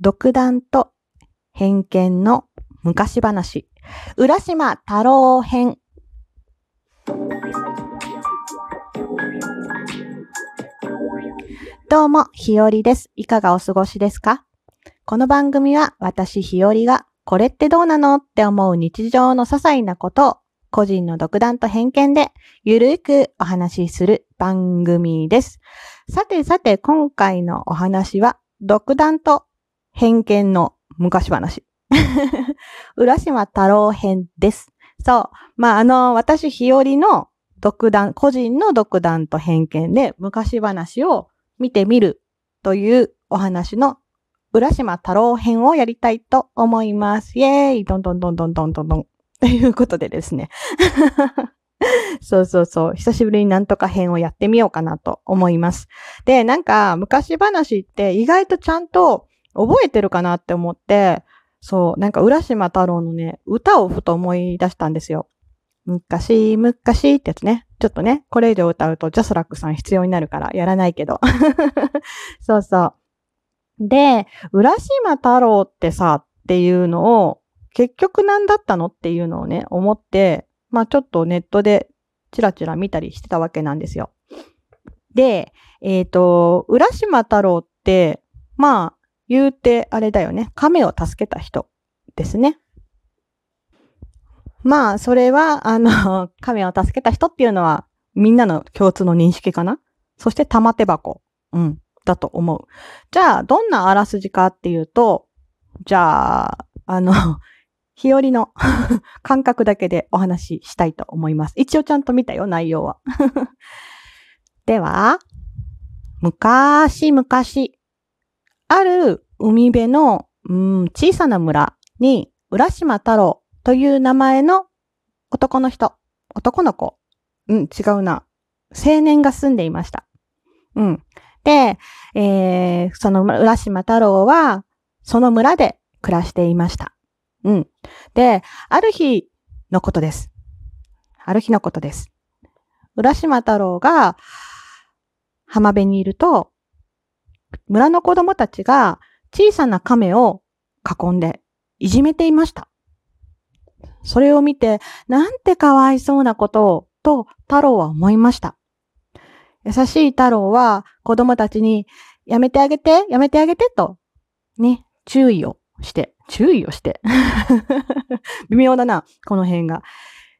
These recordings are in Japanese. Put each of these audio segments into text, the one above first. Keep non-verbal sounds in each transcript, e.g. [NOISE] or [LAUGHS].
独断と偏見の昔話、浦島太郎編。どうも、ひよりです。いかがお過ごしですか？この番組は私ひよりがこれってどうなのって思う日常の些細なことを個人の独断と偏見でゆるくお話しする番組です。さてさて今回のお話は独断と偏見の昔話。[LAUGHS] 浦島太郎編です。そう。まあ、あの、私日和の独断、個人の独断と偏見で昔話を見てみるというお話の浦島太郎編をやりたいと思います。イェーイどんどんどんどんどんどんどん。ということでですね。[LAUGHS] そうそうそう。久しぶりになんとか編をやってみようかなと思います。で、なんか昔話って意外とちゃんと覚えてるかなって思って、そう、なんか浦島太郎のね、歌をふと思い出したんですよ。昔、昔ってやつね。ちょっとね、これ以上歌うとジャスラックさん必要になるからやらないけど。[LAUGHS] そうそう。で、浦島太郎ってさ、っていうのを、結局何だったのっていうのをね、思って、まあちょっとネットでチラチラ見たりしてたわけなんですよ。で、えっ、と、浦島太郎って、まあ、言うてあれだよね。亀を助けた人ですね。まあ、それは、あの、[LAUGHS] 亀を助けた人っていうのは、みんなの共通の認識かな？そして玉手箱。うん。だと思う。じゃあ、どんなあらすじかっていうと、じゃあ、あの、[LAUGHS] 日和の [LAUGHS] 感覚だけでお話ししたいと思います。一応ちゃんと見たよ、内容は。では、昔々、ある海辺の、うん、小さな村に、浦島太郎という名前の男の人、男の子、うん、違うな、青年が住んでいました。うん。で、えー、その浦島太郎は、その村で暮らしていました。うん。で、ある日のことです。ある日のことです。浦島太郎が浜辺にいると、村の子供たちが小さな亀を囲んでいじめていました。それを見て、なんてかわいそうなことを、と太郎は思いました。優しい太郎は子供たちに、やめてあげて、やめてあげてと、ね、注意をして、注意をして。[LAUGHS] 微妙だな、この辺が。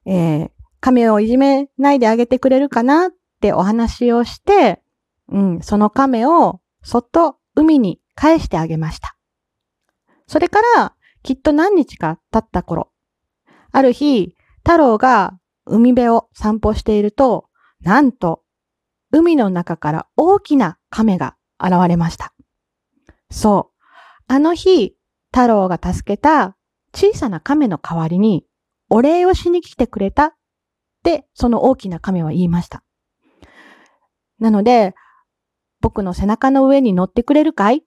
えー、亀をいじめないであげてくれるかなってお話をして、うん、その亀をそっと海に返してあげました。それから、きっと何日か経った頃、ある日、太郎が海辺を散歩していると、なんと、海の中から大きな亀が現れました。そう。あの日、太郎が助けた小さな亀の代わりに、お礼をしに来てくれたって、その大きな亀は言いました。なので、僕の背中の上に乗ってくれるかい？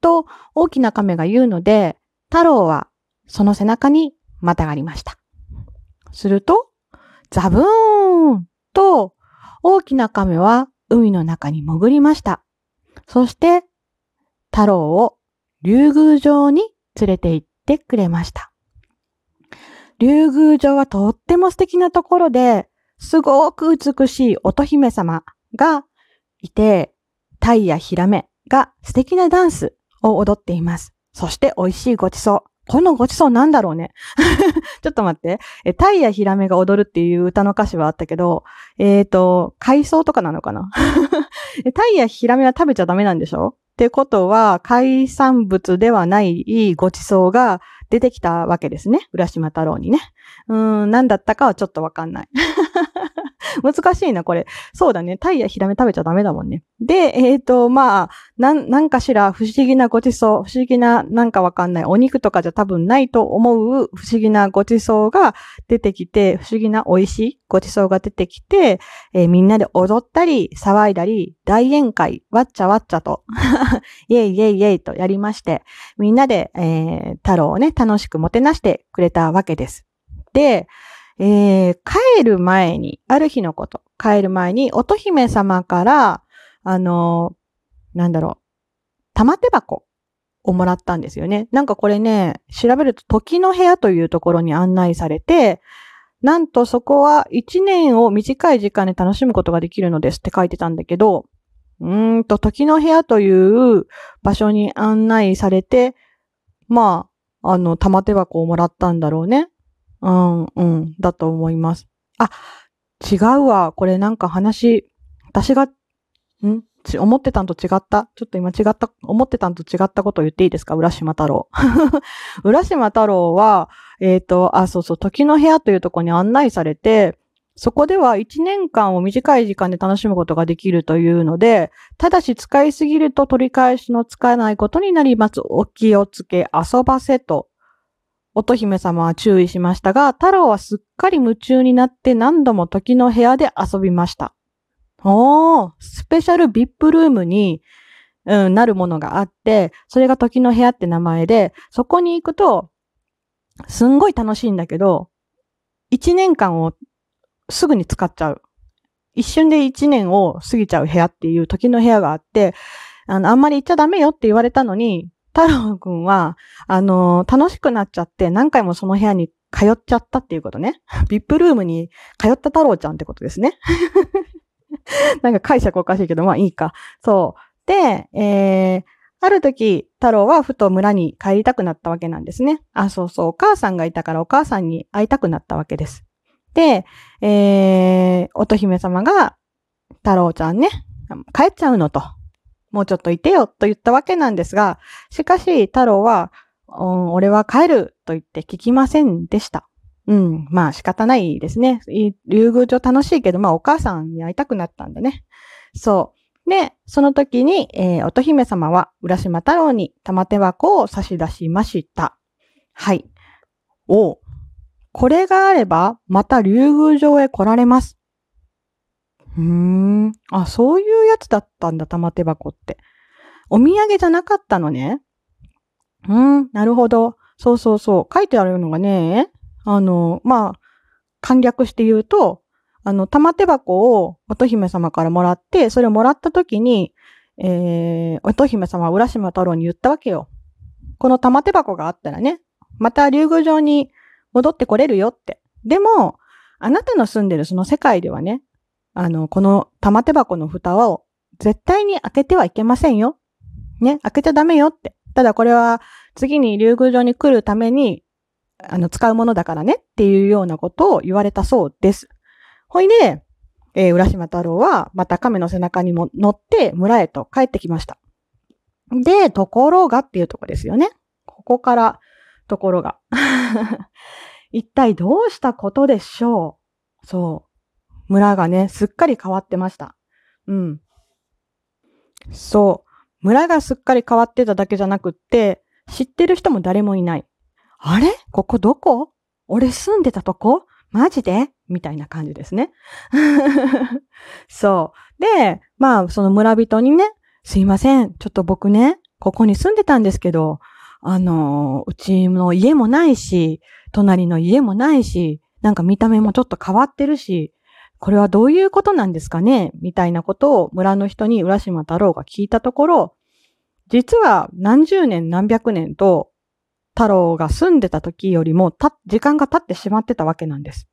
と大きな亀が言うので、太郎はその背中にまたがりました。すると、ザブーンと大きな亀は海の中に潜りました。そして、太郎を竜宮城に連れて行ってくれました。竜宮城はとっても素敵なところで、すごく美しい乙姫様がいて、タイやヒラメが素敵なダンスを踊っています。そして美味しいごちそう。このごちそうなんだろうね。[LAUGHS] ちょっと待って。え、タイやヒラメが踊るっていう歌の歌詞はあったけど、えっ、ー、と、海藻とかなのかな？[LAUGHS] タイやヒラメは食べちゃダメなんでしょ？ってことは、海産物ではないごちそうが出てきたわけですね。浦島太郎にね。うーん、何だったかはちょっとわかんない。[LAUGHS] 難しいな、これ。そうだね。タイやヒラメ食べちゃダメだもんね。で、えっ、ー、と、まあ、なん、なんかしら不思議なごちそう、不思議な、なんかわかんない。お肉とかじゃ多分ないと思う不思議なごちそうが出てきて、不思議な美味しいごちそうが出てきて、えー、みんなで踊ったり、騒いだり、大宴会、わっちゃわっちゃと、[LAUGHS] イェイイェイイェイとやりまして、みんなで、えー、太郎をね、楽しくもてなしてくれたわけです。で、えー、帰る前に、ある日のこと、帰る前に、乙姫様から、あのー、なんだろう、玉手箱をもらったんですよね。なんかこれね、調べると時の部屋というところに案内されて、なんとそこは1年を短い時間で楽しむことができるのですって書いてたんだけど、うーんと、時の部屋という場所に案内されて、まあ、あの、玉手箱をもらったんだろうね。うん、うん、だと思います。あ、違うわ。これなんか話、私が、ん？思ってたんと違った？ちょっと今違った、思ってたんと違ったことを言っていいですか？浦島太郎。[LAUGHS] 浦島太郎は、えっ、ー、と、あ、そうそう、時の部屋というとこに案内されて、そこでは1年間を短い時間で楽しむことができるというので、ただし使いすぎると取り返しのつかないことになります。お気をつけ遊ばせと。乙姫様は注意しましたが、太郎はすっかり夢中になって何度も時の部屋で遊びました。おー、スペシャルビップルームに、うん、なるものがあって、それが時の部屋って名前で、そこに行くと、すんごい楽しいんだけど、一年間をすぐに使っちゃう。一瞬で一年を過ぎちゃう部屋っていう時の部屋があって、あの、あんまり行っちゃダメよって言われたのに、太郎くんは、あの、楽しくなっちゃって何回もその部屋に通っちゃったっていうことね。[LAUGHS] ビップルームに通った太郎ちゃんってことですね。[LAUGHS] なんか解釈おかしいけど、まあいいか。そう。で、えー、ある時、太郎はふと村に帰りたくなったわけなんですね。あ、そうそう、お母さんがいたからお母さんに会いたくなったわけです。で、えー、乙姫様が、太郎ちゃんね、帰っちゃうのと、もうちょっといてよと言ったわけなんですが、しかし太郎は、うん、俺は帰ると言って聞きませんでした。うん。まあ仕方ないですね。竜宮城楽しいけど、まあお母さんに会いたくなったんだね。そう。で、その時に、えー、乙姫様は浦島太郎に玉手箱を差し出しました。はい。おこれがあれば、また竜宮城へ来られます。うーん。あ、そういうやつだったんだ、玉手箱って。お土産じゃなかったのね。うん、なるほど。そうそうそう。書いてあるのがね、あの、まあ、簡略して言うと、あの、玉手箱を乙姫様からもらって、それをもらった時に、えー、乙姫様は浦島太郎に言ったわけよ。この玉手箱があったらね、また竜宮城に戻ってこれるよって。でも、あなたの住んでるその世界ではね、あの、この玉手箱の蓋を絶対に開けてはいけませんよ。ね、開けちゃダメよって。ただこれは次に竜宮城に来るためにあの、使うものだからねっていうようなことを言われたそうです。ほいで、えー、浦島太郎はまた亀の背中にも乗って村へと帰ってきました。で、ところがっていうとこですよね。ここからところが。[LAUGHS] 一体どうしたことでしょう？そう。村がね、すっかり変わってました。うん。そう。村がすっかり変わってただけじゃなくって、知ってる人も誰もいない。あれ？ここどこ？俺住んでたとこ？マジで？みたいな感じですね。[LAUGHS] そう。で、まあ、その村人にね、すいません。ちょっと僕ね、ここに住んでたんですけど、あの、うちの家もないし、隣の家もないし、なんか見た目もちょっと変わってるし、これはどういうことなんですかね？みたいなことを村の人に浦島太郎が聞いたところ、実は何十年何百年と太郎が住んでた時よりも、た、時間が経ってしまってたわけなんです。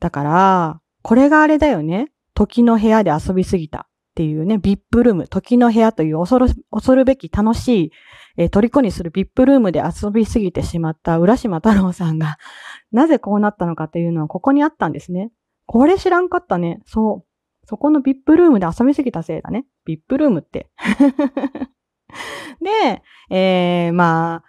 だから、これがあれだよね。時の部屋で遊びすぎたっていうね、ビップルーム、時の部屋という恐る、恐るべき楽しい、えー、虜にするビップルームで遊びすぎてしまった浦島太郎さんが、なぜこうなったのかっていうのはここにあったんですね。これ知らんかったね。そう。そこのビップルームで遊びすぎたせいだね。ビップルームって。[LAUGHS] で、えー、まあ、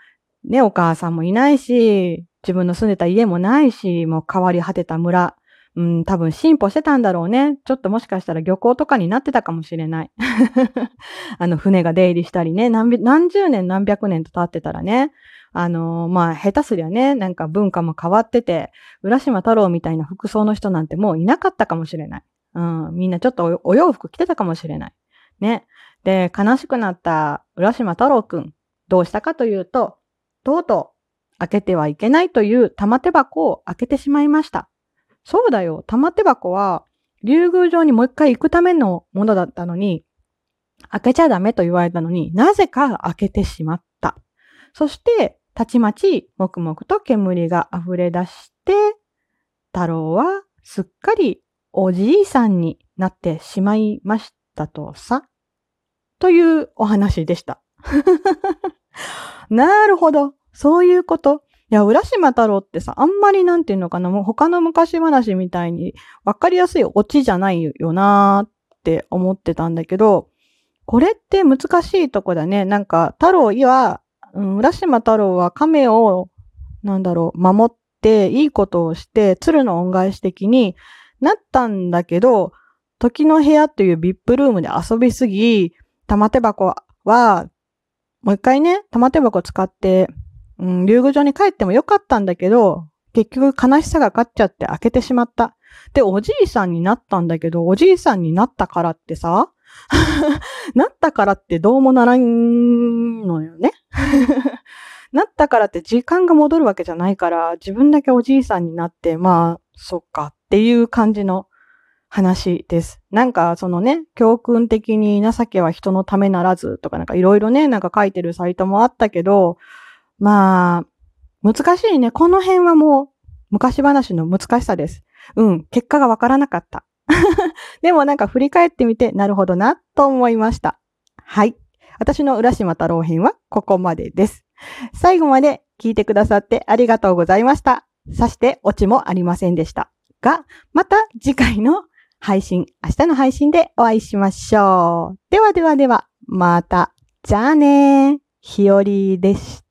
ね、お母さんもいないし、自分の住んでた家もないし、もう変わり果てた村。うん、多分進歩してたんだろうね。ちょっともしかしたら漁港とかになってたかもしれない。[LAUGHS] あの、船が出入りしたりね、何何十年何百年と経ってたらね、あのー、まあ、下手すりゃね、なんか文化も変わってて、浦島太郎みたいな服装の人なんてもういなかったかもしれない。うん、みんなちょっとお洋服着てたかもしれない。ね。で、悲しくなった浦島太郎くん、どうしたかというと、とうとう開けてはいけないという玉手箱を開けてしまいました。そうだよ。玉手箱は竜宮城にもう一回行くためのものだったのに、開けちゃダメと言われたのになぜか開けてしまっそして、たちまち、もくもくと煙が溢れ出して、太郎はすっかりおじいさんになってしまいましたとさ。というお話でした。[LAUGHS] なるほど。そういうこと。いや、浦島太郎ってさ、あんまりなんていうのかな、もう他の昔話みたいにわかりやすいオチじゃないよなーって思ってたんだけど、これって難しいとこだね。なんか、太郎は、うん、浦島太郎は亀を、なんだろう、守って、いいことをして、鶴の恩返し的になったんだけど、時の部屋というビップルームで遊びすぎ、玉手箱は、もう一回ね、玉手箱使って、うん、竜宮城に帰ってもよかったんだけど、結局悲しさが勝っちゃって開けてしまった。で、おじいさんになったんだけど、おじいさんになったからってさ、[LAUGHS] なったからってどうもならんのよね。[LAUGHS] なったからって時間が戻るわけじゃないから、自分だけおじいさんになって、まあ、そっかっていう感じの話です。なんか、そのね、教訓的に情けは人のためならずとかなんかいろいろね、なんか書いてるサイトもあったけど、まあ、難しいね。この辺はもう昔話の難しさです。うん、結果がわからなかった。[LAUGHS] でもなんか振り返ってみて、なるほどな、と思いました。はい。私の浦島太郎編はここまでです。最後まで聞いてくださってありがとうございました。さしてオチもありませんでした。が、また次回の配信、明日の配信でお会いしましょう。ではではでは、また。じゃあねーひよりでした。